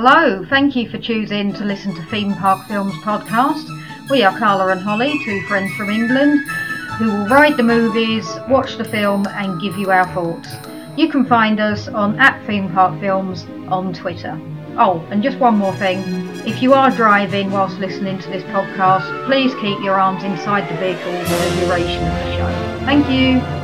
Hello, thank you for choosing to listen to Theme Park Films podcast. We are Carla and Holly, two friends from England, who will ride the movies, watch the film, and give you our thoughts. You can find us on at Theme Park Films on Twitter. Oh, and just one more thing. If you are driving whilst listening to this podcast, please keep your arms inside the vehicle for the duration of the show. Thank you.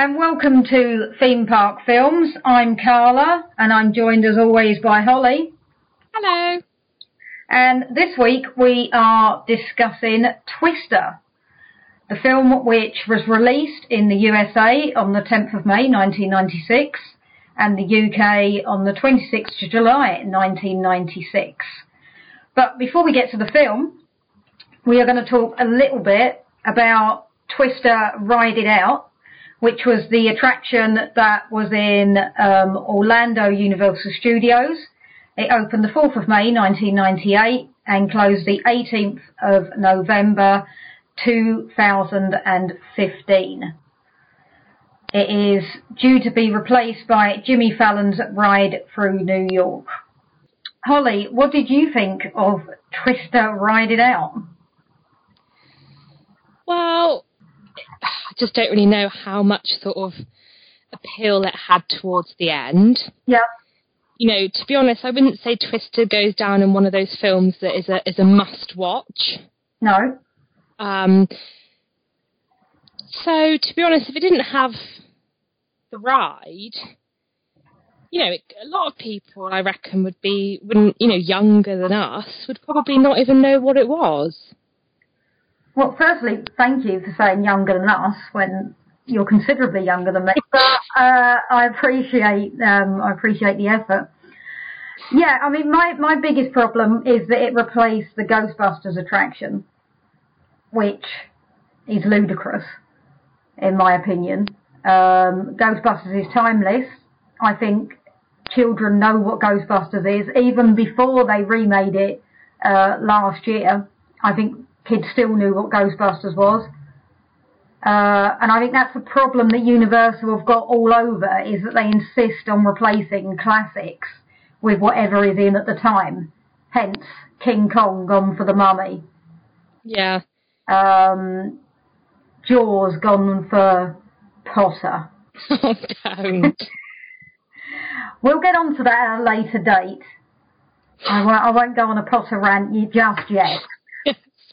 And welcome to Theme Park Films. I'm Carla and I'm joined as always by Holly. Hello. And this week we are discussing Twister, the film which was released in the USA on the 10th of May 1996 and the UK on the 26th of July 1996. But before we get to the film, we are going to talk a little bit about Twister Ride It Out, which was the attraction that was in um, Orlando Universal Studios. It opened the 4th of May 1998 and closed the 18th of November 2015. It is due to be replaced by Jimmy Fallon's Ride Through New York. Holly, what did you think of Twister Ride It Out? Well, just don't really know how much sort of appeal it had towards the end. Yeah. You know, to be honest, I wouldn't say Twister goes down in one of those films that is a is a must watch. No. Um. So to be honest, if it didn't have the ride, you know, a lot of people I reckon would be wouldn't you know younger than us would probably not even know what it was. Well, firstly, thank you for saying younger than us when you're considerably younger than me. But uh, I appreciate um, I appreciate the effort. Yeah, I mean, my my biggest problem is that it replaced the Ghostbusters attraction, which is ludicrous, in my opinion. Um, Ghostbusters is timeless. I think children know what Ghostbusters is even before they remade it uh, last year. I think kids still knew what Ghostbusters was. Uh, and I think that's the problem that Universal have got all over is that they insist on replacing classics with whatever is in at the time. Hence, King Kong gone for the mummy. Yeah. Um, Jaws gone for Potter. Oh, don't. We'll get on to that at a later date. I won't, I won't go on a Potter rant just yet.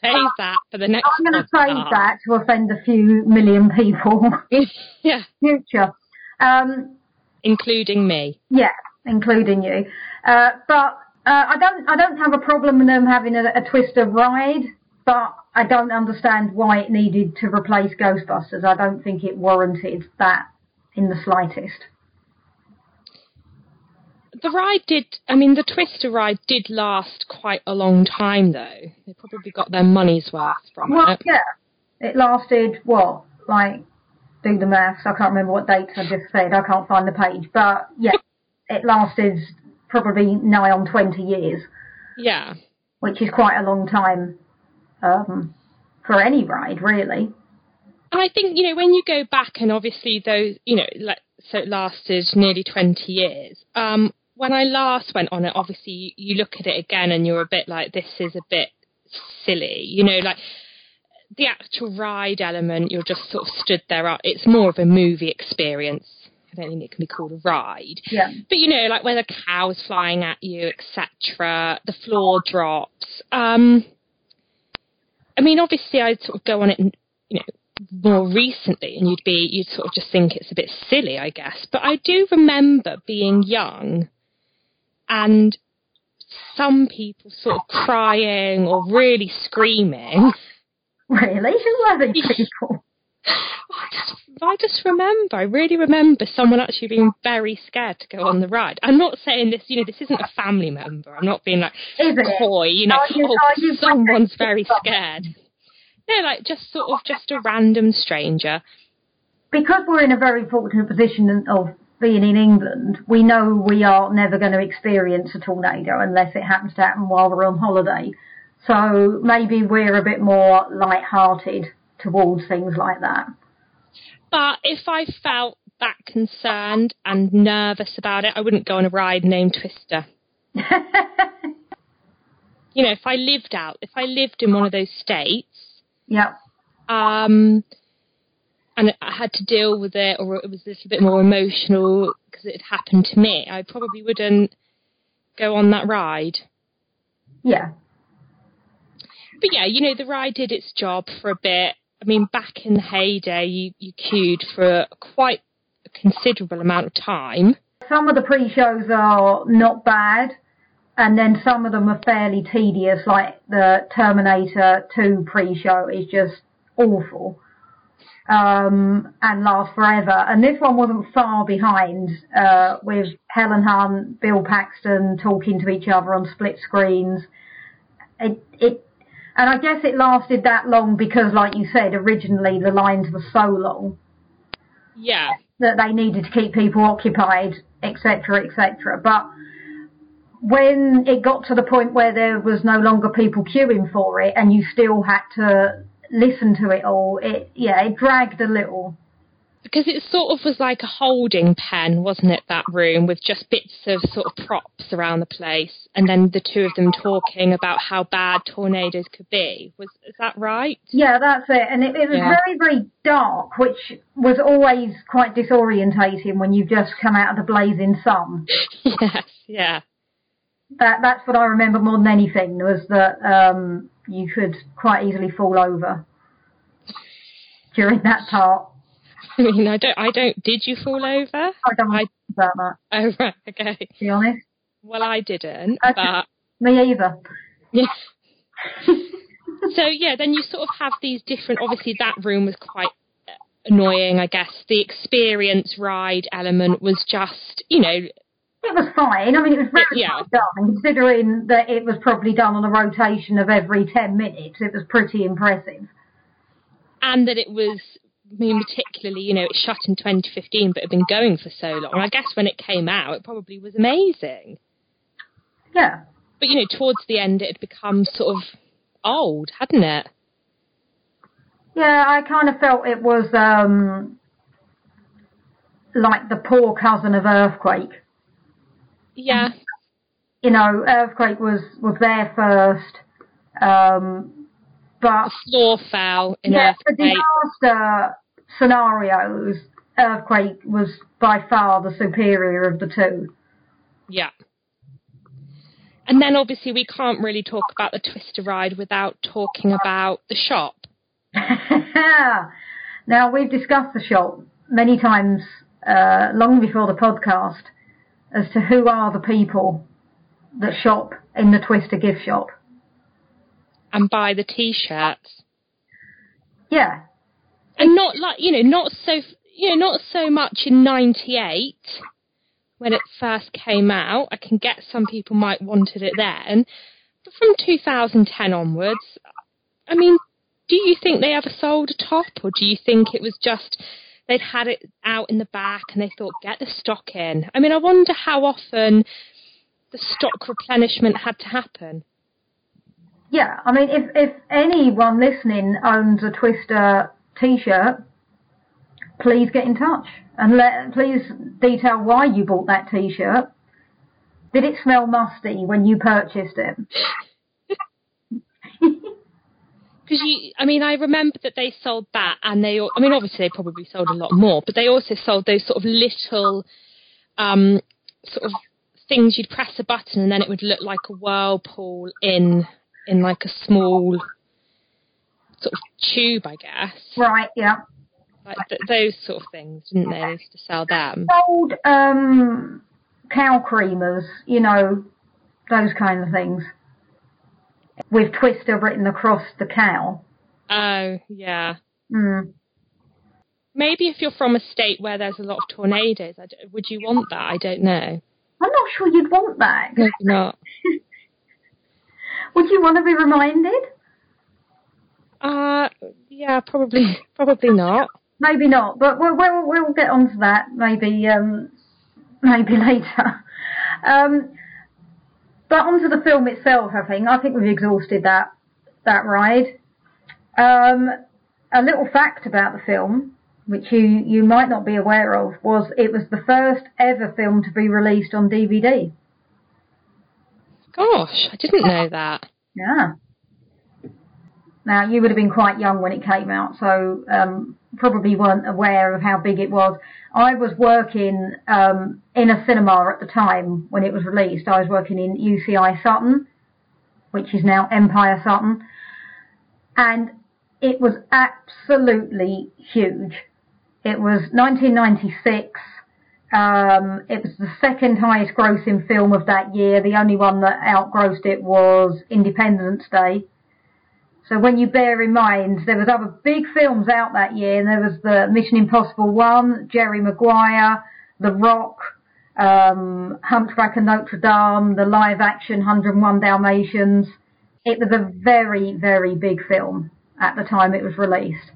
Save that for the next. I'm going to save that to offend a few million people. yeah, Future. Um, including me. yeah, including you. Uh, but uh, I don't, I don't have a problem with them having a, a of ride, but I don't understand why it needed to replace Ghostbusters. I don't think it warranted that in the slightest. The ride did. I mean, the Twister ride did last quite a long time, though. They probably got their money's worth from Well, it. yeah, it lasted what, like, do the maths. I can't remember what dates I just said. I can't find the page, but yeah, it lasted probably nigh on twenty years, Yeah. which is quite a long time um, for any ride, really. And I think, you know, when you go back and obviously those, you know, like, so it lasted nearly 20 years. Um, when I last went on it, obviously you, look at it again and you're a bit like, this is a bit silly, you know, like the actual ride element, you're just sort of stood there. uh, It's more of a movie experience. I don't think it can be called a ride. Yeah, But you know, like where the cow's flying at you, etc. The floor drops. Um, I mean, obviously, I'd sort of go on it, you know, more recently, and you'd be, you'd sort of just think it's a bit silly, I guess. But I do remember being young, and some people sort of crying or really screaming. really. Who are these people? I just, I just remember, I really remember someone actually being very scared to go on the ride. I'm not saying this, you know, this isn't a family member. I'm not being like coy, you know, you- oh, you someone's very scared. No, like just sort of just a random stranger. because we're in a very fortunate position of being in England, we know we are never going to experience a tornado unless it happens to happen while we're on holiday. So maybe we're a bit more light-hearted towards things like that. But if I felt that concerned and nervous about it, I wouldn't go on a ride named Twister. you know, if I lived out, if I lived in one of those states, yeah, um, and I had to deal with it, or it was a little bit more emotional because it had happened to me, I probably wouldn't go on that ride. Yeah. But yeah, you know, the ride did its job for a bit. I mean, back in the heyday, you, you queued for quite a considerable amount of time. Some of the pre-shows are not bad, and then some of them are fairly tedious, like the Terminator 2 pre-show is just awful um, and last forever. And this one wasn't far behind uh, with Helen Hunt, Bill Paxton talking to each other on split screens. It, it, and I guess it lasted that long because, like you said, originally the lines were so long. Yeah. That they needed to keep people occupied, etc., etc. But when it got to the point where there was no longer people queuing for it, and you still had to listen to it all, it yeah, it dragged a little. Because it sort of was like a holding pen, wasn't it? That room with just bits of sort of props around the place, and then the two of them talking about how bad tornadoes could be. Was is that right? Yeah, that's it. And it, it was yeah. very, very dark, which was always quite disorientating when you've just come out of the blazing sun. yes, yeah. That that's what I remember more than anything was that um, you could quite easily fall over during that part. I mean, I don't, I don't, did you fall over? I don't I, about that. Oh, right, okay. To be honest. Well, I didn't, okay. but. Me either. Yeah. so, yeah, then you sort of have these different, obviously that room was quite annoying, I guess. The experience ride element was just, you know, it was fine. I mean, it was very yeah. well done, considering that it was probably done on a rotation of every 10 minutes. It was pretty impressive. And that it was, I mean, particularly, you know, it shut in 2015, but it had been going for so long. I guess when it came out, it probably was amazing. Yeah. But, you know, towards the end, it had become sort of old, hadn't it? Yeah, I kind of felt it was um, like the poor cousin of Earthquake. Yeah. You know, earthquake was was there first, um, but the floor fell in yeah, earthquake. the disaster scenarios, earthquake was by far the superior of the two. Yeah. And then obviously we can't really talk about the Twister ride without talking about the shop. now we've discussed the shop many times uh, long before the podcast as to who are the people that shop in the Twister gift shop. And buy the t-shirts. Yeah. And not like, you know, not so, you know, not so much in 98 when it first came out. I can get some people might wanted it then. But from 2010 onwards, I mean, do you think they ever sold a top or do you think it was just they'd had it out in the back and they thought, get the stock in. I mean, I wonder how often the stock replenishment had to happen. Yeah, I mean, if, if anyone listening owns a Twister t-shirt, please get in touch and let, please detail why you bought that t-shirt. Did it smell musty when you purchased it? Because you, I mean, I remember that they sold that, and they, I mean, obviously they probably sold a lot more, but they also sold those sort of little, um, sort of things you'd press a button and then it would look like a whirlpool in in like a small sort of tube, I guess. Right. Yeah. Like th- those sort of things, didn't they? They used to sell them. Sold um, cow creamers, you know, those kind of things with Twister written across the cow. Oh, yeah. Mm. Maybe if you're from a state where there's a lot of tornadoes, would you want that? I don't know. I'm not sure you'd want that. Maybe not. would you want to be reminded? Uh, yeah, probably, probably not. Maybe not, but we'll we'll, we'll get onto that maybe um, maybe later. Um, but onto the film itself, I think. I think we've exhausted that that ride. Um, a little fact about the film, which you, you might not be aware of, was it was the first ever film to be released on DVD. Gosh, I didn't know that. Yeah. Now you would have been quite young when it came out, so um, probably weren't aware of how big it was. I was working um, in a cinema at the time when it was released. I was working in UCI Sutton, which is now Empire Sutton, and it was absolutely huge. It was 1996. Um, it was the second highest grossing film of that year. The only one that outgrossed it was Independence Day. So when you bear in mind there was other big films out that year, and there was the Mission Impossible one, Jerry Maguire, The Rock, um, Hunchback of Notre Dame, the live action 101 Dalmatians. It was a very, very big film at the time it was released.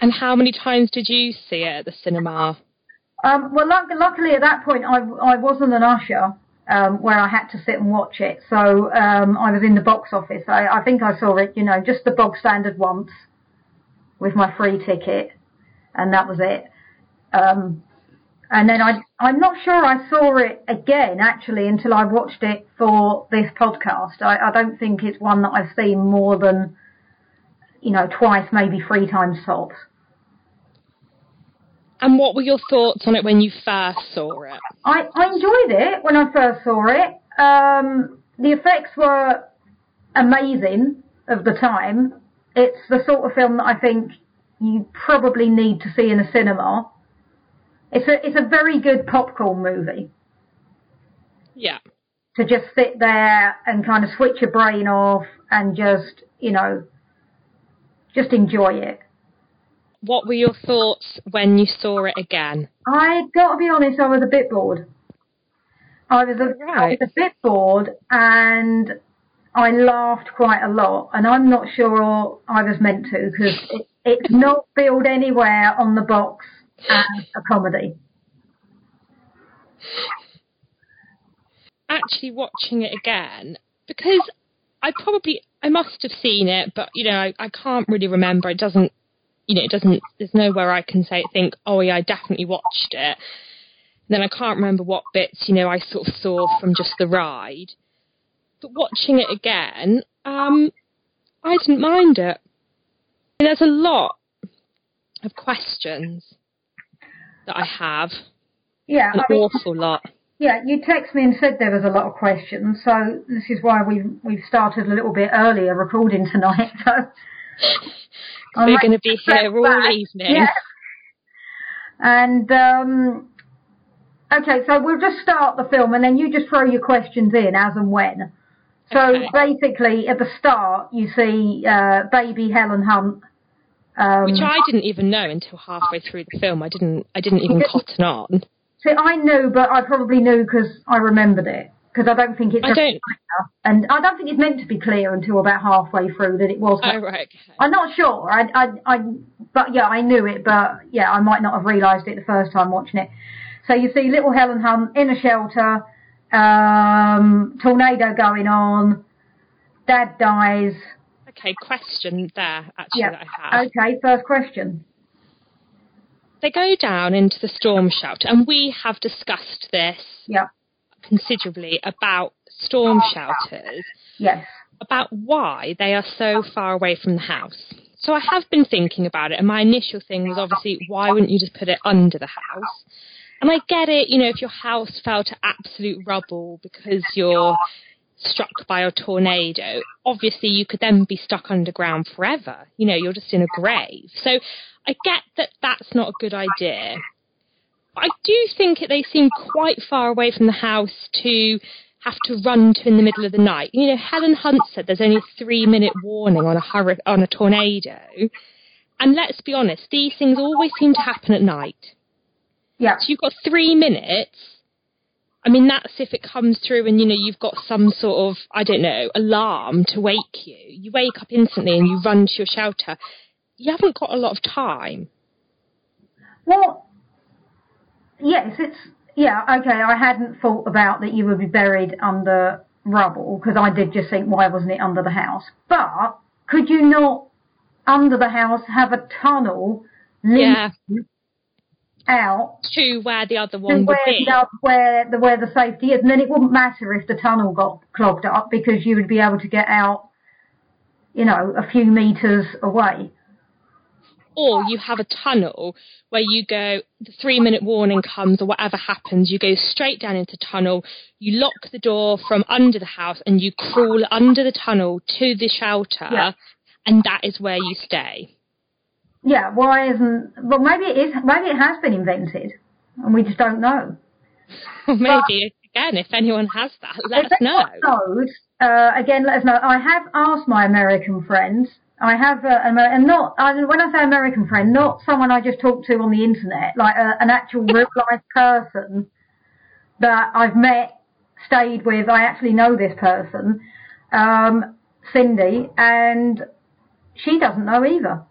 And how many times did you see it at the cinema? Um, well, luckily at that point I, I wasn't an usher um, where I had to sit and watch it, so um, I was in the box office. I, I think I saw it, you know, just the bog standard once with my free ticket, and that was it. Um, and then I, I'm not sure I saw it again actually until I watched it for this podcast. I, I don't think it's one that I've seen more than, you know, twice, maybe three times tops. And what were your thoughts on it when you first saw it? I, I enjoyed it when I first saw it. Um, the effects were amazing of the time. It's the sort of film that I think you probably need to see in a cinema. It's a it's a very good popcorn movie Yeah. to just sit there and kind of switch your brain off and just you know just enjoy it. What were your thoughts when you saw it again? I got to be honest, I was a bit bored. I was a, I Right. was a bit bored and I laughed quite a lot and I'm not sure I was meant to because it, it's not billed anywhere on the box as a comedy. Actually watching it again because I probably I must have seen it, but you know I, I can't really remember. It doesn't, you know, it doesn't. There's nowhere I can say think, oh yeah, I definitely watched it. Then I can't remember what bits you know I sort of saw from just the ride. But watching it again, um, I didn't mind it. There's a lot of questions that I have, Yeah, an I mean, awful lot. yeah. You texted me and said there was a lot of questions, so this is why we've we've started a little bit earlier recording tonight. So We're ready going to be here all back. evening. Yeah. And um, okay, so we'll just start the film, and then you just throw your questions in as and when. So Okay. basically, at the start, you see uh, baby Helen Hunt. Um, which I didn't even know until halfway through the film. I didn't. I didn't even cotton on. see, I knew, but I probably knew because I remembered it. Because I don't think it's I don't- and I don't think it's meant to be clear until about halfway through that it was. Oh right. Okay. I'm not sure. I, I, I, but yeah, I knew it, but yeah, I might not have realised it the first time watching it. So you see little Helen Hunt in a shelter, um, tornado going on, dad dies. Okay. Question there actually Yeah. that I have. Okay, first question. They go down into the storm shelter, and we have discussed this Yeah. Considerably about storm shelters, Yes. about why they are so far away from the house. So I have been thinking about it, and my initial thing was obviously why wouldn't you just put it under the house? And I get it, you know, if your house fell to absolute rubble because you're struck by a tornado, obviously you could then be stuck underground forever. You know, you're just in a grave. So I get that that's not a good idea. I do think they seem quite far away from the house to have to run to in the middle of the night. You know, Helen Hunt said there's only a three minute warning on a hurri- on a tornado. And let's be honest, these things always seem to happen at night. Yeah. So you've got three minutes. I mean, that's if it comes through and, you know, you've got some sort of, I don't know, alarm to wake you. You wake up instantly and you run to your shelter. You haven't got a lot of time. Well, yes, it's yeah. Okay, I hadn't thought about that you would be buried under rubble because I did just think, why wasn't it under the house? But could you not under the house have a tunnel Yeah. out To where the other one would where be. the, where the where the safety is, and then it wouldn't matter if the tunnel got clogged up because you would be able to get out, you know, a few meters away. Or you have a tunnel where you go the three minute warning comes or whatever happens you go straight down into tunnel you lock the door from under the house and you crawl under the tunnel to the shelter Yeah. and that is where you stay Yeah, why isn't? Well, maybe it is. Maybe it has been invented, and we just don't know. maybe again if anyone has that let us know anyone knows, uh, again, let us know. I have asked my American friends. I have, a, and not I, when I say American friend, not someone I just talked to on the internet, like uh, an actual real life person that I've met, stayed with. I actually know this person, um, Cindy, and she doesn't know either.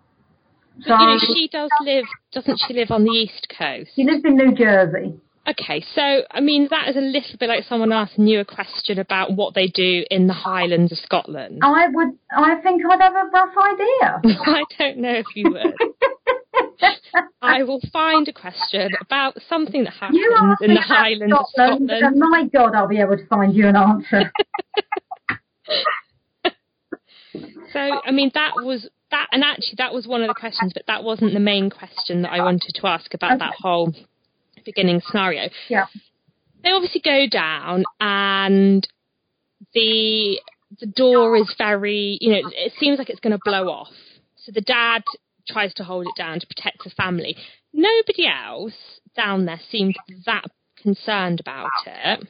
So but, you know she does live doesn't she live on the east coast she lives in New Jersey. Okay, so I mean that is a little bit like someone asking you a question about what they do in the Highlands of Scotland. I would, I think I'd have a rough idea. I don't know if you would. I will find a question about something that happens in the Highlands of Scotland, Scotland. and my God, I'll be able to find you an answer. So I mean that was that, and actually that was one of the questions, but that wasn't the main question that I wanted to ask about that whole beginning scenario. yeah, they obviously go down and the the door is very you know it seems like it's going to blow off. So the dad tries to hold it down to protect the family. Nobody else down there seemed that concerned about it.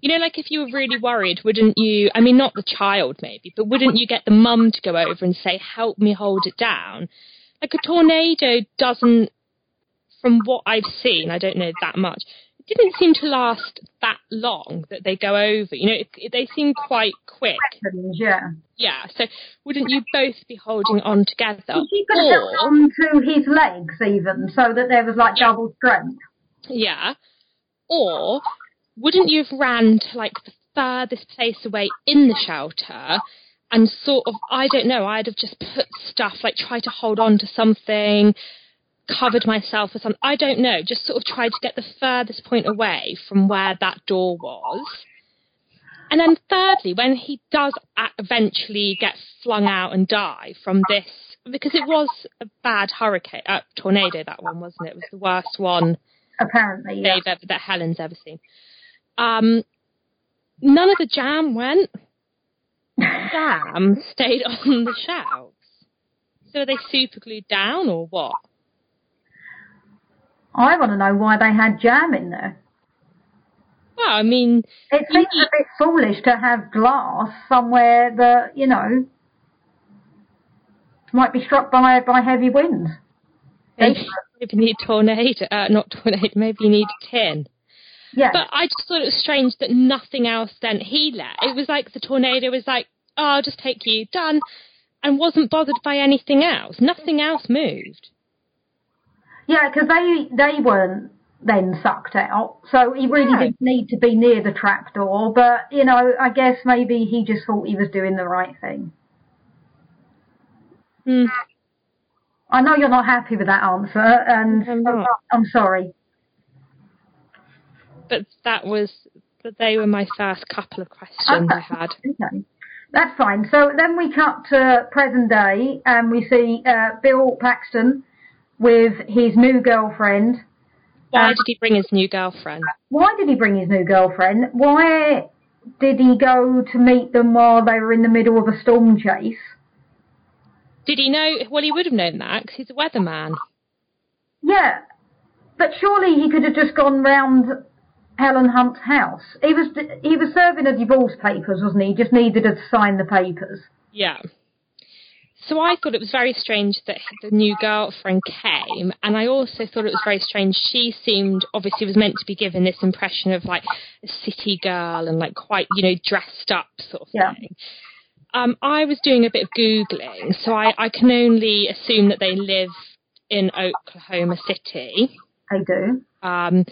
You know like if you were really worried wouldn't you i mean not the child maybe but wouldn't you get the mum to go over and say help me hold it down? Like a tornado doesn't from what I've seen, I don't know that much. It didn't seem to last that long that they go over. You know, it, it- they seem quite quick. yeah. Yeah. So wouldn't you both be holding on together? She could have held Or, on to his legs even, so that there was like double strength. yeah. Or wouldn't you have ran to like the furthest place away in the shelter and sort of, I don't know, I'd have just put stuff like try to hold on to something, covered myself with something. I don't know, just sort of tried to get the furthest point away from where that door was. And then thirdly, when he does eventually get flung out and die from this, because it was a bad hurricane, uh, tornado, that one, wasn't it? It was the worst one Apparently, yeah. ever, that Helen's ever seen. Um, none of the jam went. Jam stayed on the shelves. So are they super glued down or what? I want to know why they had jam in there. Well, I mean, It seems a bit foolish to have glass somewhere that you know might be struck by by heavy winds. maybe, maybe you need tornado, uh, not tornado, maybe you need tin. Yeah, But I just thought it was strange that nothing else then he let. It was like the tornado was like, oh, I'll just take you, done, and wasn't bothered by anything else. Nothing else moved. Yeah, because they they weren't then sucked out, so he really No. didn't need to be near the trapdoor. But you know, I guess maybe he just thought he was doing the right thing. Hmm. I know you're not happy with that answer, and I'm. I'm sorry. but that was but they were my first couple of questions I had. Okay. That's fine. So then we cut to present day and we see uh, Bill Paxton with his new girlfriend. Why Um, did he bring his new girlfriend? Why did he bring his new girlfriend? Why did he go to meet them while they were in the middle of a storm chase? Did he know? Well, he would have known that because he's a weatherman. Yeah, but surely he could have just gone round Helen Hunt's house. He was he was serving the divorce papers, wasn't he? He just needed her to sign the papers. Yeah. So I thought it was very strange that the new girlfriend came, and I also thought it was very strange. She seemed obviously was meant to be given this impression of like a city girl and like quite you know dressed up sort of Yeah. thing. Um, I was doing a bit of googling, so I, I can only assume that they live in Oklahoma City. I do. Um,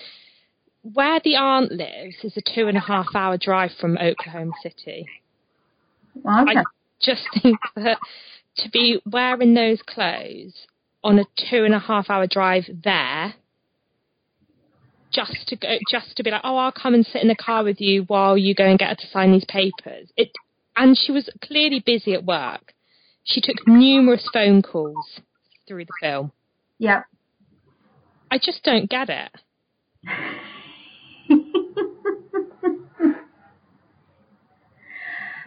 where the aunt lives is a two and a half hour drive from Oklahoma City. Okay. I just think that to be wearing those clothes on a two and a half hour drive there, just to go, just to be like, oh, I'll come and sit in the car with you while you go and get her to sign these papers. It, and she was clearly busy at work. She took numerous phone calls through the film. yeah. I just don't get it.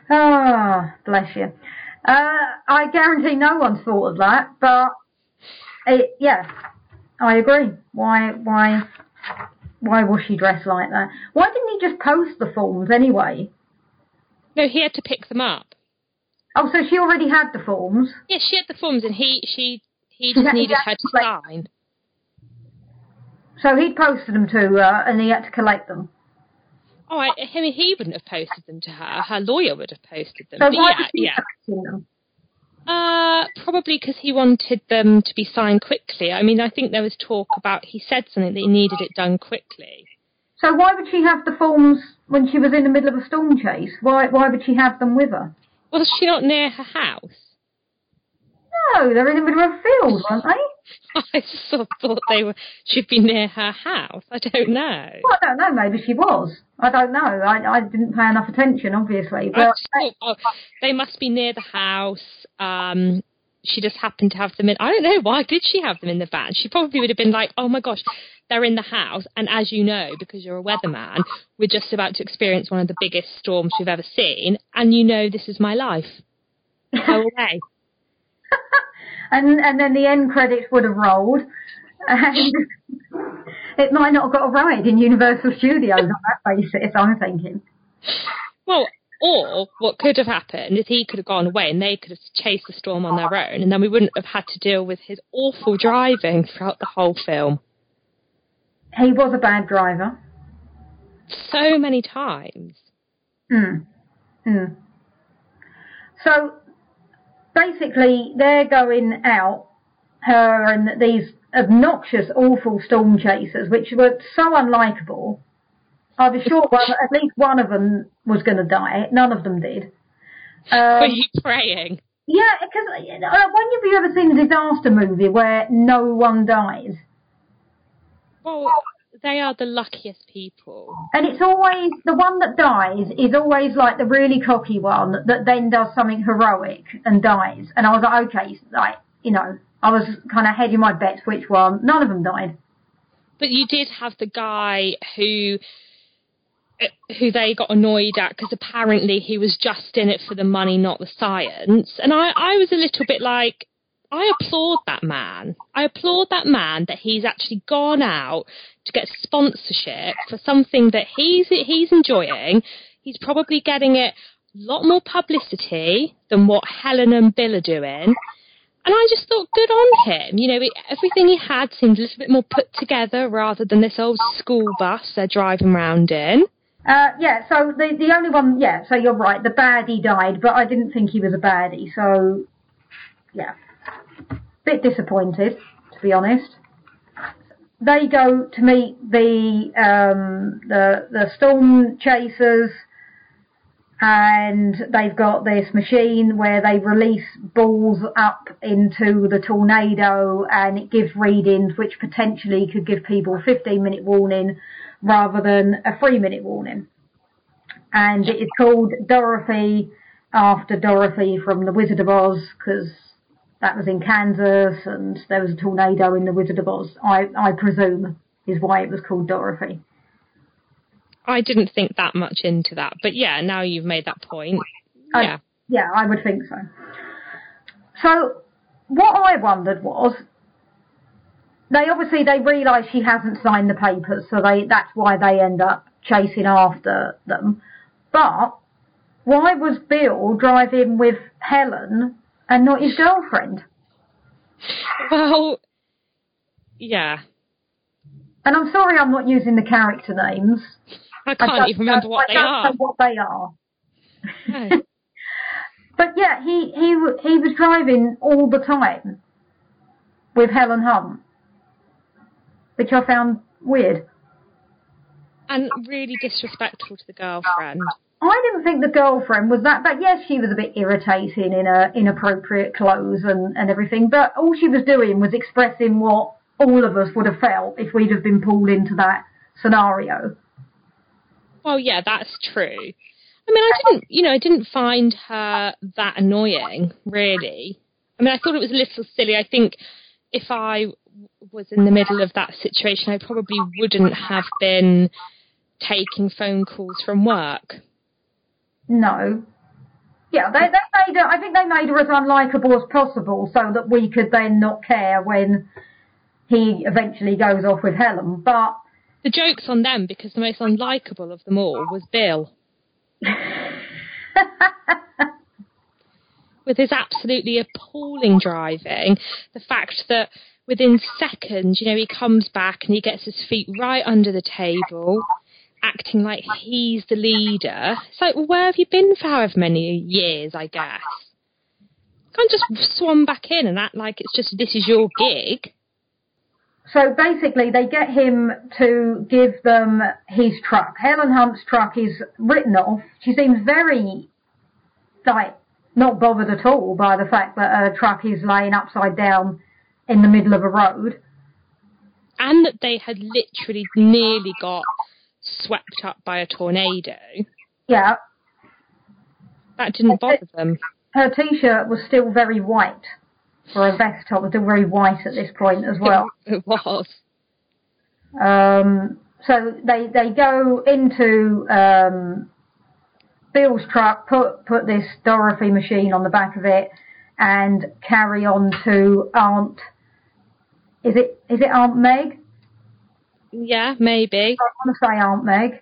Ah, bless you. Uh, I guarantee no one thought of that, but it, yeah, I agree. Why, why, why was she dressed like that? Why didn't he just post the forms anyway? No, he had to pick them up. Oh, so she already had the forms. Yeah, she had the forms, and he she he just needed her to to sign. So he'd posted them to her and he had to collect them. Oh, I, I mean, he wouldn't have posted them to her. Her lawyer would have posted them. So why yeah, did he yeah. them? Uh, probably because he wanted them to be signed quickly. I mean, I think there was talk about he said something that he needed it done quickly. So why would she have the forms when she was in the middle of a storm chase? Why why would she have them with her? Was she not near her house? No, they're in the middle of a field, weren't they? I sort of thought they were should be near her house. I don't know. Well, I don't know. Maybe she was. I don't know. I I didn't pay enough attention, obviously. But thought, oh, they must be near the house. Um, she just happened to have them in. I don't know why did she have them in the van. She probably would have been like, "Oh my gosh, they're in the house." And as you know, because you're a weatherman, we're just about to experience one of the biggest storms we've ever seen, and you know this is my life. Go away. and and then the end credits would have rolled, and it might not have got a ride in Universal Studios on that basis. I'm thinking. Well, or what could have happened is he could have gone away and they could have chased the storm on their own, and then we wouldn't have had to deal with his awful driving throughout the whole film. He was a bad driver. So many times. Hmm. Hmm. So basically, they're going out, her and these obnoxious, awful storm chasers, which were so unlikable. I was sure one, at least one of them was going to die. None of them did. Were Um, you praying? yeah, because uh, when have you ever seen a disaster movie where no one dies? Well, they are the luckiest people. And it's always the one that dies is always like the really cocky one that then does something heroic and dies. And I was like, okay, like you know, I was kind of hedging my bets which one. None of them died. But you did have the guy who uh, who they got annoyed at because apparently he was just in it for the money, not the science. And I, I was a little bit like, I applaud that man. I applaud that man that he's actually gone out to get sponsorship for something that he's he's enjoying. He's probably getting it a lot more publicity than what Helen and Bill are doing. And I just thought, good on him. You know, it, everything he had seemed a little bit more put together rather than this old school bus they're driving round in. Uh, yeah, so the the only one, yeah, so you're right, the baddie died, but I didn't think he was a baddie, so yeah, bit disappointed to be honest. They go to meet the um, the the storm chasers, and they've got this machine where they release balls up into the tornado, and it gives readings which potentially could give people a 15 minute warning rather than a three minute warning. And it is called Dorothy after Dorothy from The Wizard of Oz because that was in Kansas and there was a tornado in The Wizard of Oz. I, I presume is why it was called Dorothy. I didn't think that much into that, but yeah, now you've made that point. I- Yeah. Yeah, I would think so. So what I wondered was they obviously they realise she hasn't signed the papers, so they that's why they end up chasing after them. But why was Bill driving with Helen and not his girlfriend? Well, yeah. And I'm sorry I'm not using the character names. I I can't don't even remember what I they are. what they are. No. But yeah, he he he was driving all the time with Helen Hunt, which I found weird. and really disrespectful to the girlfriend. I didn't think the girlfriend was that, but yes, she was a bit irritating in her inappropriate clothes and, and everything, but all she was doing was expressing what all of us would have felt if we'd have been pulled into that scenario. Well, yeah, that's true. I mean, I didn't, you know, I didn't find her that annoying, really. I mean, I thought it was a little silly. I think if I was in the middle of that situation, I probably wouldn't have been taking phone calls from work. No. Yeah, they, they made her, I think they made her as unlikable as possible so that we could then not care when he eventually goes off with Helen. But The joke's on them because the most unlikable of them all was Bill. with his absolutely appalling driving, the fact that within seconds, you know, he comes back and he gets his feet right under the table, acting like he's the leader. It's like, well, where have you been for however many years, I guess? Can't just swan back in and act like it's just this is your gig. So basically, they get him to give them his truck. Helen Hunt's truck is written off. She seems very, like, not bothered at all by the fact that her truck is laying upside down in the middle of a road. And that they had literally nearly got swept up by a tornado. Yeah. That didn't bother them. Her t-shirt was still very white. For a vest top was still very white at this point as well. It was. Um, so they they go into um, Bill's truck, put put this Dorothy machine on the back of it, and carry on to Aunt. Is it is it Aunt Meg? Yeah, maybe. I want to say Aunt Meg.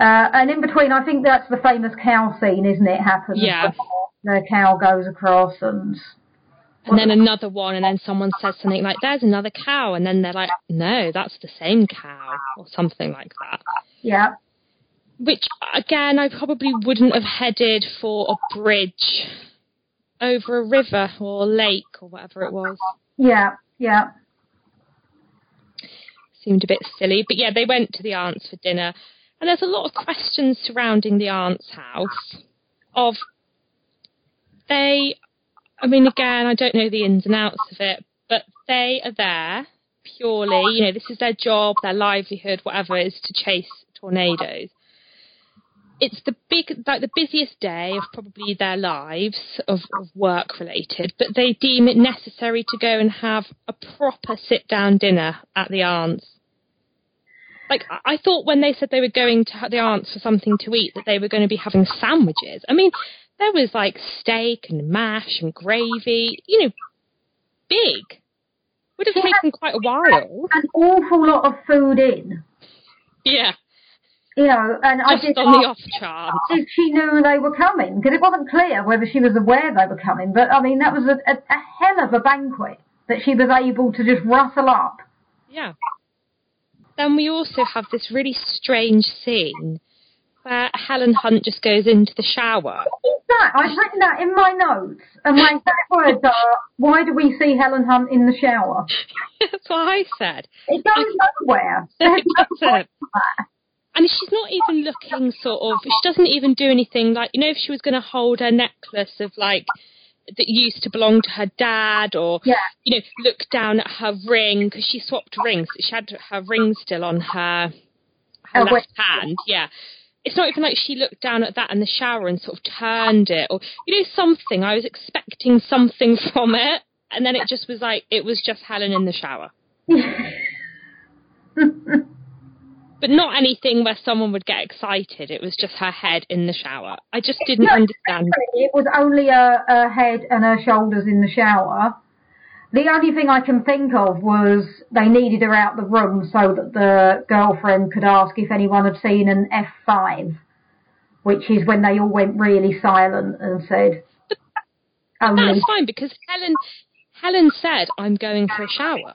Uh, and in between, I think that's the famous cow scene, isn't it? Happens. Yeah. The cow goes across and. And then another one, and then someone says something like, "There's another cow," and then they're like, "No, that's the same cow," or something like that. Yeah. Which again, I probably wouldn't have headed for a bridge over a river or lake or whatever it was. Yeah. Yeah. Seemed a bit silly, but yeah, they went to the aunt's for dinner, and there's a lot of questions surrounding the aunt's house. Of they I mean, again, I don't know the ins and outs of it, but they are there purely, you know, this is their job, their livelihood, whatever it is, to chase tornadoes. It's the big, like the busiest day of probably their lives of, of work related, but they deem it necessary to go and have a proper sit down dinner at the aunt's. Like, I I thought when they said they were going to the aunt's for something to eat that they were going to be having sandwiches. I mean, there was like steak and mash and gravy, you know, big. Would have Yeah. taken quite a while. An awful lot of food in. Yeah, You know, and I just did on the off chance. if she knew they were coming because it wasn't clear whether she was aware they were coming. But I mean, that was a, a, a hell of a banquet that she was able to just rustle up. Yeah. Then we also have this really strange scene where Helen Hunt just goes into the shower. What is that? I've written that in my notes, and my exact words are, "Why do we see Helen Hunt in the shower?" That's what I said. It goes nowhere. There's no doesn't. point. And she's not even looking sort of, she doesn't even do anything like, you know, if she was going to hold her necklace of like, that used to belong to her dad or, Yeah. you know, look down at her ring because she swapped rings. She had her ring still on her, her Oh, left hand. Yeah. It's not even like she looked down at that in the shower and sort of turned it or, you know, something. I was expecting something from it. And then it just was like, it was just Helen in the shower. But not anything where someone would get excited. It was just her head in the shower. I just didn't No, understand. It was only her, her head and her shoulders in the shower. The only thing I can think of was they needed her out the room so that the girlfriend could ask if anyone had seen an F5, which is when they all went really silent and said, only, That's fine because Helen Helen said I'm going for a shower.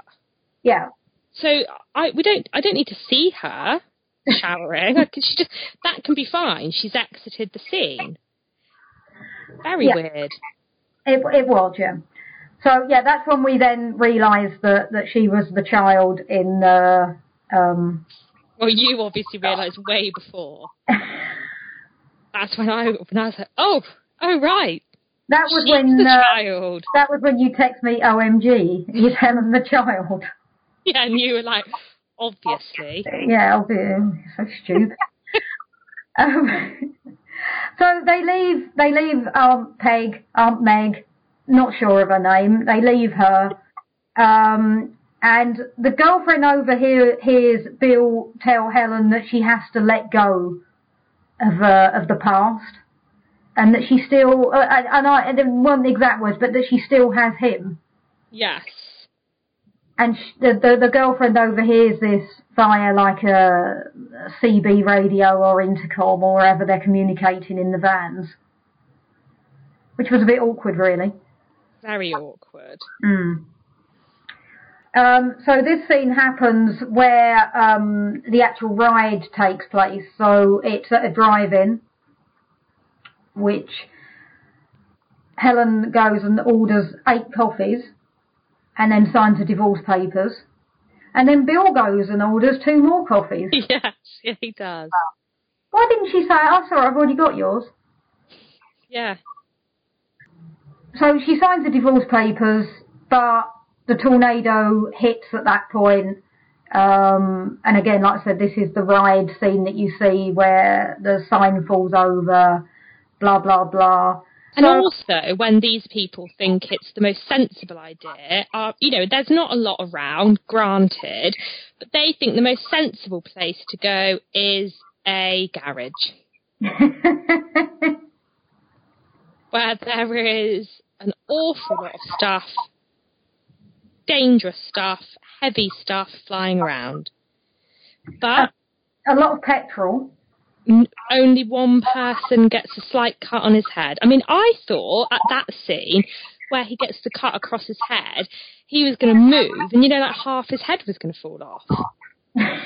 yeah, So I we don't I don't need to see her showering. She just that can be fine. She's exited the scene. Very Yeah. weird. it, it was, yeah. So yeah, that's when we then realised that, that she was the child in the, um, Well, you obviously realised way before. That's when I when I was like, oh, oh right. That was She's when the uh, child. that was when you text me OMG. He's Helen the child. Yeah, and you were like, obviously. Yeah, I'll so stupid. um, so they leave. They leave Aunt Peg, Aunt Meg. Not sure of her name. They leave her, um, and the girlfriend over here hears Bill tell Helen that she has to let go of uh, of the past, and that she still. Uh, and and I and it weren't the exact words, but that she still has him. Yes. And sh- the, the the girlfriend overhears this via like a, a CB radio or intercom or wherever they're communicating in the vans, which was a bit awkward, really. Very awkward. Mm. Um, so this scene happens where um, the actual ride takes place. So it's at a drive-in, which Helen goes and orders eight coffees, and then signs the divorce papers. And then Bill goes and orders two more coffees. yes, yeah, he does. Why didn't she say, "Oh, sorry, I've already got yours"? Yeah. So she signs the divorce papers, but the tornado hits at that point. Um, and again, like I said, this is the ride scene that you see where the sign falls over, blah blah blah. And So- also, when these people think it's the most sensible idea, uh, you know, there's not a lot around, granted, but they think the most sensible place to go is a garage where there is an awful lot of stuff, dangerous stuff, heavy stuff flying around. But a lot of petrol. Only one person gets a slight cut on his head. I mean, I thought at that scene where he gets the cut across his head, he was going to move, and you know, like half his head was going to fall off. I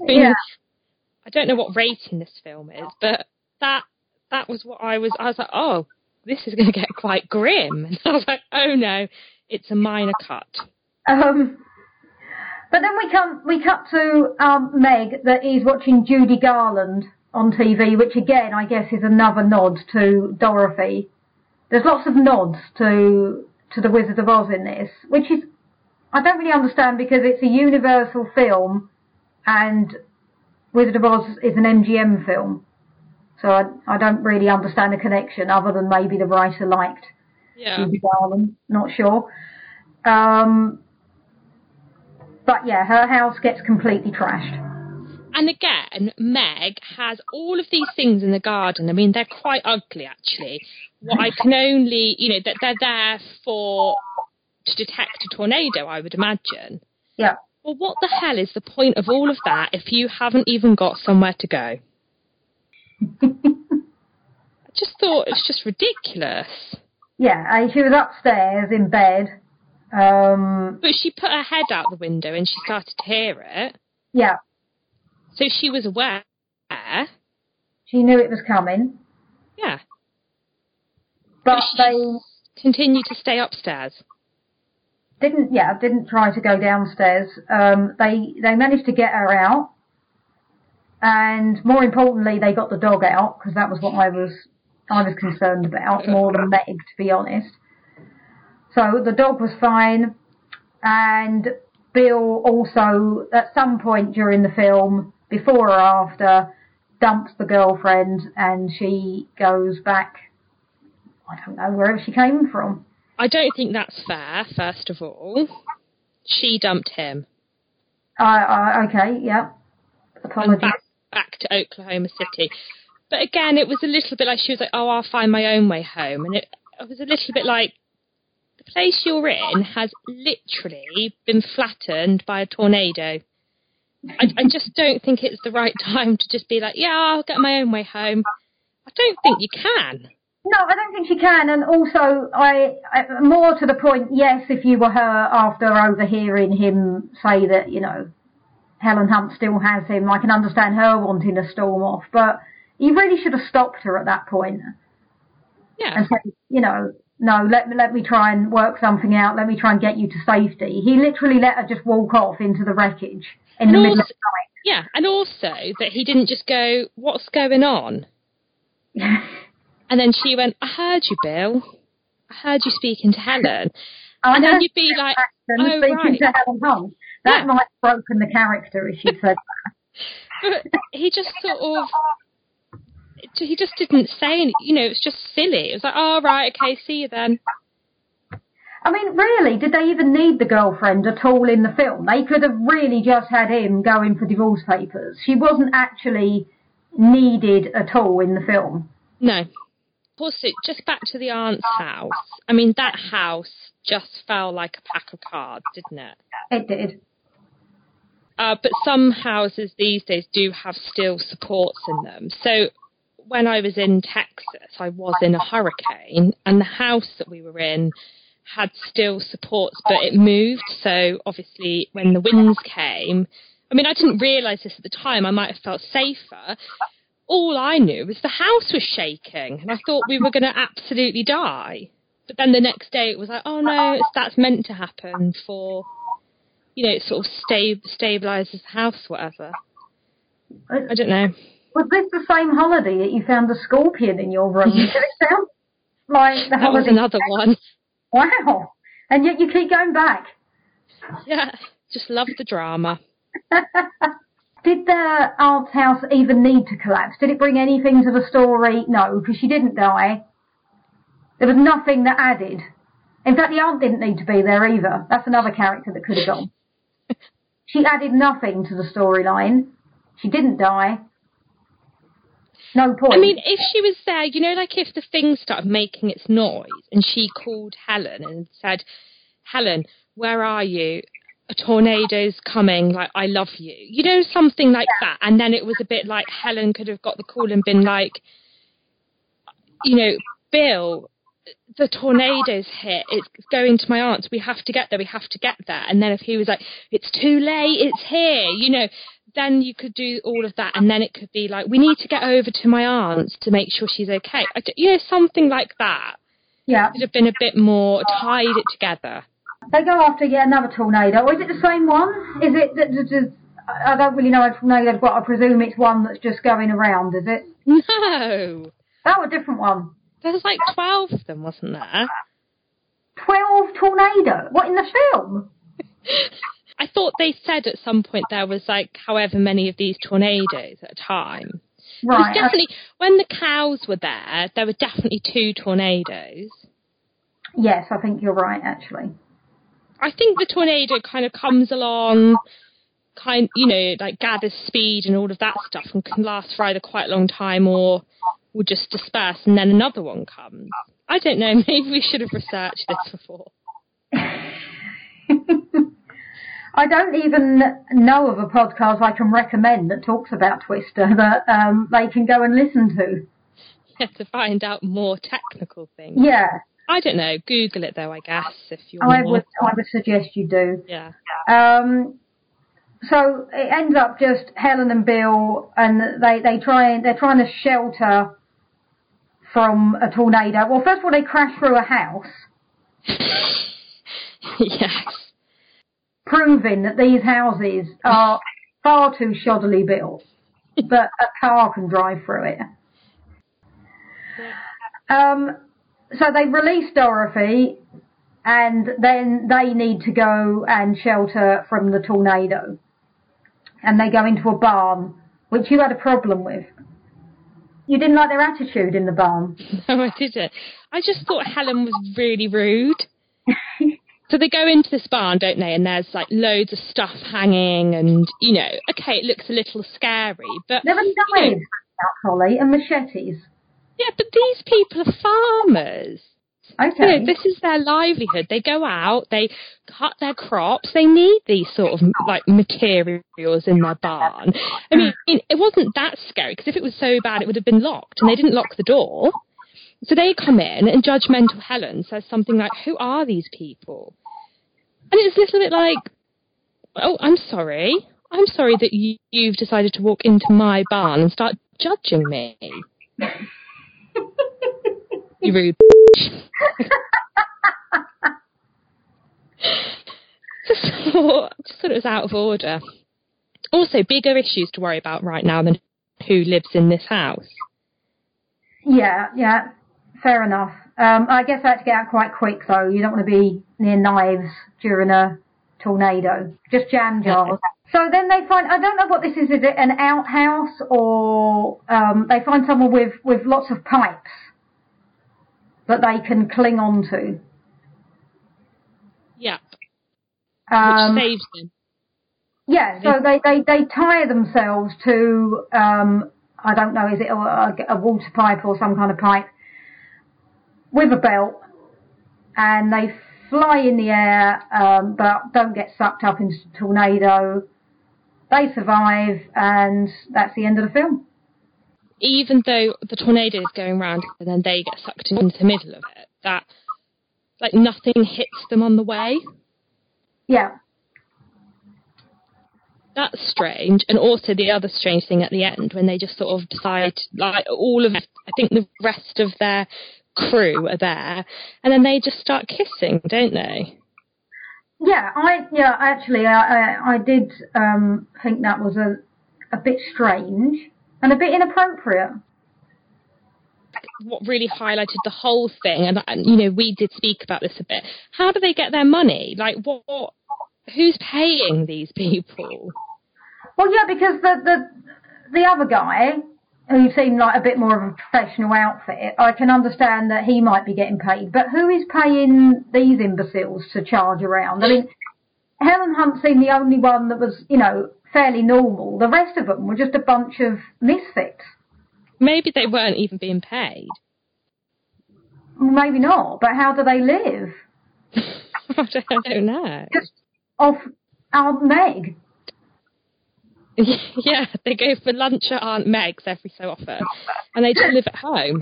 mean, Yeah. I don't know what rating this film is, but that that was what I was. I was like, oh, this is going to get quite grim. And I was like, oh no, it's a minor cut. Um, but then we come we cut to um, Meg that is watching Judy Garland on TV, which again I guess is another nod to Dorothy. There's lots of nods to to the Wizard of Oz in this, which is I don't really understand because it's a Universal film and Wizard of Oz is an MGM film. So I, I don't really understand the connection other than maybe the writer liked Yeah. Judy Garland, not sure. Um, but yeah, her house gets completely trashed. And again, Meg has all of these things in the garden. I mean, they're quite ugly, actually. What I can only, you know, that they're there for to detect a tornado, I would imagine. Yeah. Well, what the hell is the point of all of that if you haven't even got somewhere to go? I just thought it's just ridiculous. Yeah, and she was upstairs in bed. Um, But she put her head out the window and she started to hear it. yeah, So she was aware. she knew it was coming, Yeah. but she they continued to stay upstairs. didn't. Yeah, didn't try to go downstairs. Um, they they managed to get her out, and more importantly, they got the dog out because that was what I was I was concerned about more than Meg, to be honest. So the dog was fine, and Bill also at some point during the film, before or after, dumps the girlfriend, and she goes back. I don't know wherever she came from. I don't think that's fair, first of all. She dumped him. I, I okay, yeah. Apologies. back, back to Oklahoma City. But again, it was a little bit like she was like, "Oh, I'll find my own way home," and it, it was a little bit like place you're in has literally been flattened by a tornado. I, I just don't think it's the right time to just be like, "Yeah, I'll get my own way home." I don't think you can. No, I don't think she can. And also, I, I more to the point. Yes, if you were her after overhearing him say that, you know, Helen Hunt still has him, I can understand her wanting to storm off. But you really should have stopped her at that point Yeah, and said, you know, no, let me let me try and work something out. Let me try and get you to safety. He literally let her just walk off into the wreckage in And the middle also- Yeah, and also that he didn't just go, "What's going on?" of the night. And then she went, "I heard you, Bill. I heard you speaking to Helen." I And then you'd be like, "Oh, speaking right." to Helen Hunt. That Yeah. might have broken the character if she said that. But he just sort of, he just didn't say any. You know, it was just silly. It was like, "Oh, right, okay, see you then." I mean, really, did they even need the girlfriend at all in the film? They could have really just had him going for divorce papers. She wasn't actually needed at all in the film. No. Also, just back to the aunt's house. I mean, that house just felt like a pack of cards, didn't it? It did. Uh, but some houses these days do have steel supports in them. So when I was in Texas, I was in a hurricane, and the house that we were in had steel supports, but it moved. So obviously, when the winds came, I mean, I didn't realise this at the time. I might have felt safer. All I knew was the house was shaking, and I thought we were going to absolutely die. But then the next day, it was like, oh no, it's, that's meant to happen for you know, it sort of sta- stabilises the house, whatever. I don't know. Was this the same holiday that you found the scorpion in your room? Did it sound like the That was another one. Wow. And yet you keep going back. Yeah, just love the drama. Did the aunt's house even need to collapse? Did it bring anything to the story? No, because she didn't die. There was nothing that added. In fact, the aunt didn't need to be there either. That's another character that could have gone. she added nothing to the storyline. She didn't die. No point. I mean, if she was there, you know, like if the thing started making its noise and she called Helen and said, Helen, where are you? A tornado's coming, like, I love you. You know, something like that. And then it was a bit like Helen could have got the call and been like, you know, Bill, the tornado's hit. It's going to my aunt's. We have to get there. We have to get there. And then if he was like, it's too late. It's here. You know, then you could do all of that. And then it could be like, we need to get over to my aunt's to make sure she's okay. You know, something like that. yeah. Could have been a bit more tied it together. They go after yet another tornado. Or is it the same one? Is it that that- that- I don't really know a tornado, but I presume it's one that's just going around, is it? No. Oh, a different one. There's like 12 of them, wasn't there? Twelve tornado. What in the film? I thought they said at some point there was like however many of these tornadoes at a time. There was Right. uh, definitely when the cows were there, there were definitely two tornadoes. yes, I think you're right. Actually. I think the tornado kind of comes along, kind you know, like gathers speed and all of that stuff, and can last for either quite a long time or will just disperse, and then another one comes. I don't know. Maybe we should have researched this before. I don't even know of a podcast I can recommend that talks about Twister that um, they can go and listen to. Yeah, to find out more technical things. Yeah, I don't know. Google it though, I guess, if you I want. would. I would suggest you do. Yeah. Um, so it ends up just Helen and Bill, and they they try and they're trying to shelter from a tornado. Well, first of all, they crash through a house, yes. Proving that these houses are far too shoddily built, but a car can drive through it. Um, so they release Dorothy, and then they need to go and shelter from the tornado. And they go into a barn, which you had a problem with. You didn't like their attitude in the barn. No, I didn't. I just thought Helen was really rude. So they go into this barn, don't they? And there's like loads of stuff hanging, and you know, okay, it looks a little scary, but There you knives know, out, Holly, and machetes. yeah, but these people are farmers. You Okay. know, this is their livelihood. They go out, they cut their crops. They need these sort of like materials in their barn. I mean, it wasn't that scary because if it was so bad, it would have been locked, and they didn't lock the door. So they come in, and judgmental Helen says something like, Who are these people? And it's a little bit like, Oh, I'm sorry. I'm sorry that you, you've decided to walk into my barn and start judging me. you rude just thought, just thought it was out of order. Also, bigger issues to worry about right now than who lives in this house. Yeah, yeah fair enough. Um, I guess I had to get out quite quick though. You don't want to be near knives during a tornado. Just jam jars. So then they find, I don't know what this is, is it an outhouse or um, they find someone with, with lots of pipes that they can cling on to. Yeah. Um, Which saves them. Yeah, so they, they, they tie themselves to, um, I don't know, is it a, a water pipe or some kind of pipe with a belt and they fly in the air um, but don't get sucked up into the tornado. They survive and that's the end of the film. Even though the tornado is going round and then they get sucked into the middle of it, that like nothing hits them on the way. Yeah. That's strange. And also the other strange thing at the end when they just sort of decide like all of I think the rest of their crew are there and then they just start kissing, don't they? Yeah, I yeah actually I I, I did um, think that was a a bit strange and a bit inappropriate. What really highlighted the whole thing, and, and you know we did speak about this a bit. How do they get their money? Like what? what who's paying these people? Well, yeah, because the the the other guy Oh, who seemed like a bit more of a professional outfit, I can understand that he might be getting paid, but who is paying these imbeciles to charge around? I mean, Helen Hunt seemed the only one that was, you know, fairly normal. The rest of them were just a bunch of misfits. Maybe they weren't even being paid. Maybe not, but how do they live? I don't, know. Just off Aunt Meg. Yeah, they go for lunch at Aunt Meg's every so often, and they just live at home.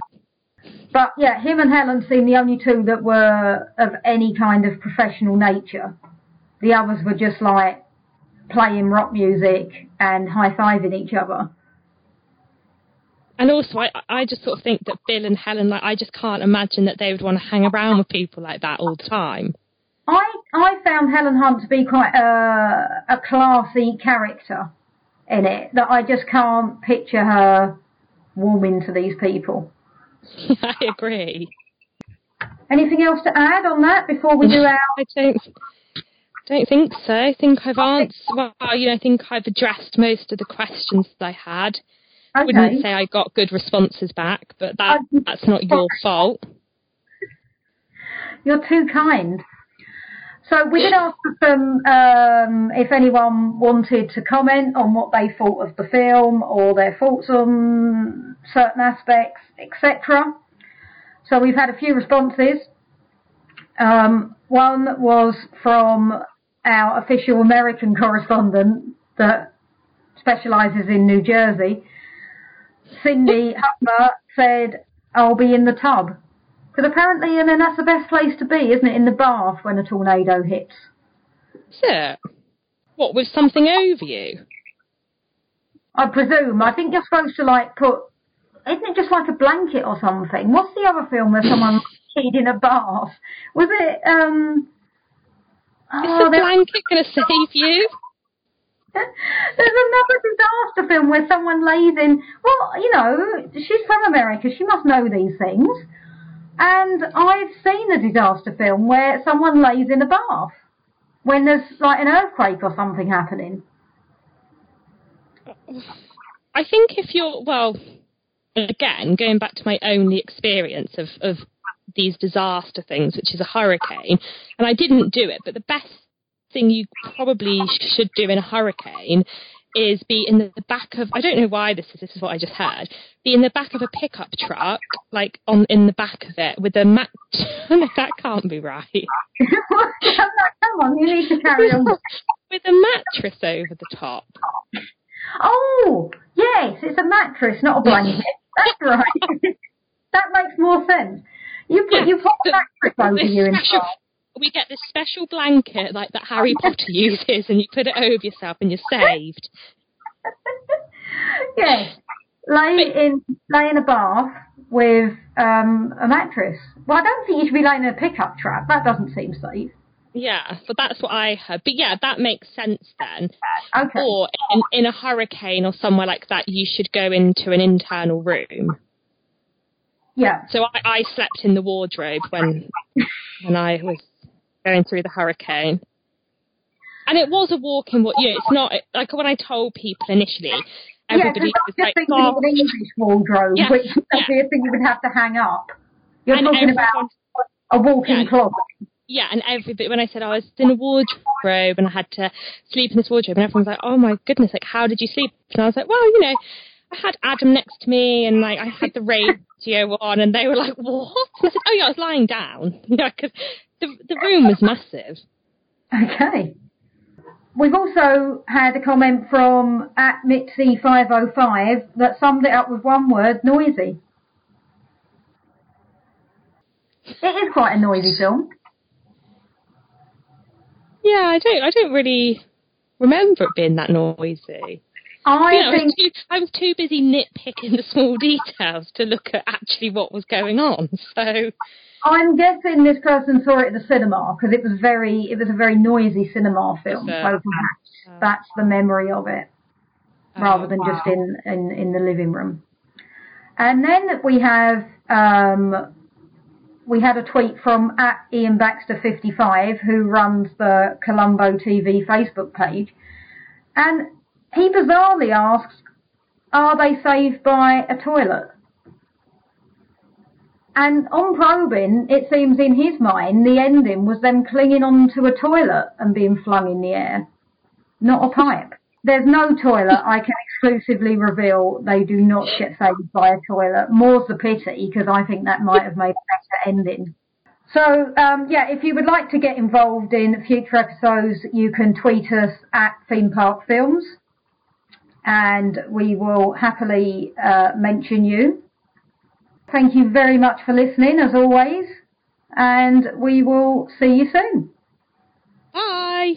But yeah, him and Helen seemed the only two that were of any kind of professional nature. The others were just like playing rock music and high fiving each other. And also, I, I just sort of think that Bill and Helen, like, I just can't imagine that they would want to hang around with people like that all the time. I I found Helen Hunt to be quite a a classy character in it that I just can't picture her warming to these people. I agree. Anything else to add on that before we do our? I don't don't think so. I think I've answered. Well, you know, I think I've addressed most of the questions that I had. I wouldn't say I got good responses back, but that that's not your fault. You're too kind. So we did ask them um, if anyone wanted to comment on what they thought of the film or their thoughts on certain aspects, etc. So we've had a few responses. Um, one was from our official American correspondent that specialises in New Jersey. Cindy Hutmer said, I'll be in the tub. Because apparently, I mean, that's the best place to be, isn't it? In the bath when a tornado hits. It? What with something over you? I presume. I think you're supposed to like put. Isn't it just like a blanket or something? What's the other film where someone peed in a bath? Was it? um Is oh, the blanket going to save you? There's another disaster film where someone lays in. Well, you know, she's from America. She must know these things. And I've seen a disaster film where someone lays in a bath when there's like an earthquake or something happening. I think if you're well, again going back to my only experience of of these disaster things, which is a hurricane, and I didn't do it, but the best thing you probably should do in a hurricane is be in the back of I don't know why this is this is what I just heard. Be in the back of a pickup truck, like on in the back of it with a mat no, that can't be right. Come on, you need to carry on. with a mattress over the top. Oh, yes, it's a mattress, not a blanket. That's right. that makes more sense. You put you put a mattress over you in special- we get this special blanket like that Harry Potter uses, and you put it over yourself, and you're saved. yes, lay in lay in a bath with um, a mattress. Well, I don't think you should be laying in a pickup truck. That doesn't seem safe. Yeah, but that's what I heard. But yeah, that makes sense then. Okay. Or in, in a hurricane or somewhere like that, you should go into an internal room. Yeah. So I, I slept in the wardrobe when when I was going through the hurricane. And it was a walk-in. what, yeah, it's not like when I told people initially, everybody yeah, was like, "Oh, an English wardrobe, Yeah, which would yeah. a thing you would have to hang up. You're and talking everyone- about a walk-in Yeah. closet. yeah, and everybody when I said I was in a wardrobe and I had to sleep in this wardrobe, and everyone's like, "Oh my goodness, like how did you sleep?" And I was like, "Well, you know, I had Adam next to me, and like I had the radio on, and they were like, "What?" And I said, "Oh yeah, I was lying down, you know, because the the room was massive." Okay. We've also had a comment from at Mitzi505 that summed it up with one word, noisy. It is quite a noisy film. Yeah, I don't, I don't really remember it being that noisy. I You know, I was, think too, I was too busy nitpicking the small details to look at actually what was going on. So I'm guessing this person saw it at the cinema because it was very it was a very noisy cinema film. It? So perhaps that's the memory of it. rather Oh, than wow. just in, in, in the living room. And then we have um, we had a tweet from at Ian Baxter 55 who runs the Columbo TV Facebook page, and he bizarrely asks, "Are they saved by a toilet?" And on probing, it seems in his mind the ending was them clinging onto a toilet and being flung in the air, not a pipe. There's no toilet. I can exclusively reveal they do not get saved by a toilet. More's the pity because I think that might have made a better ending. So um, yeah, if you would like to get involved in future episodes, you can tweet us at Theme Park Films, and we will happily uh, mention you. Thank you very much for listening, as always, and we will see you soon. Bye.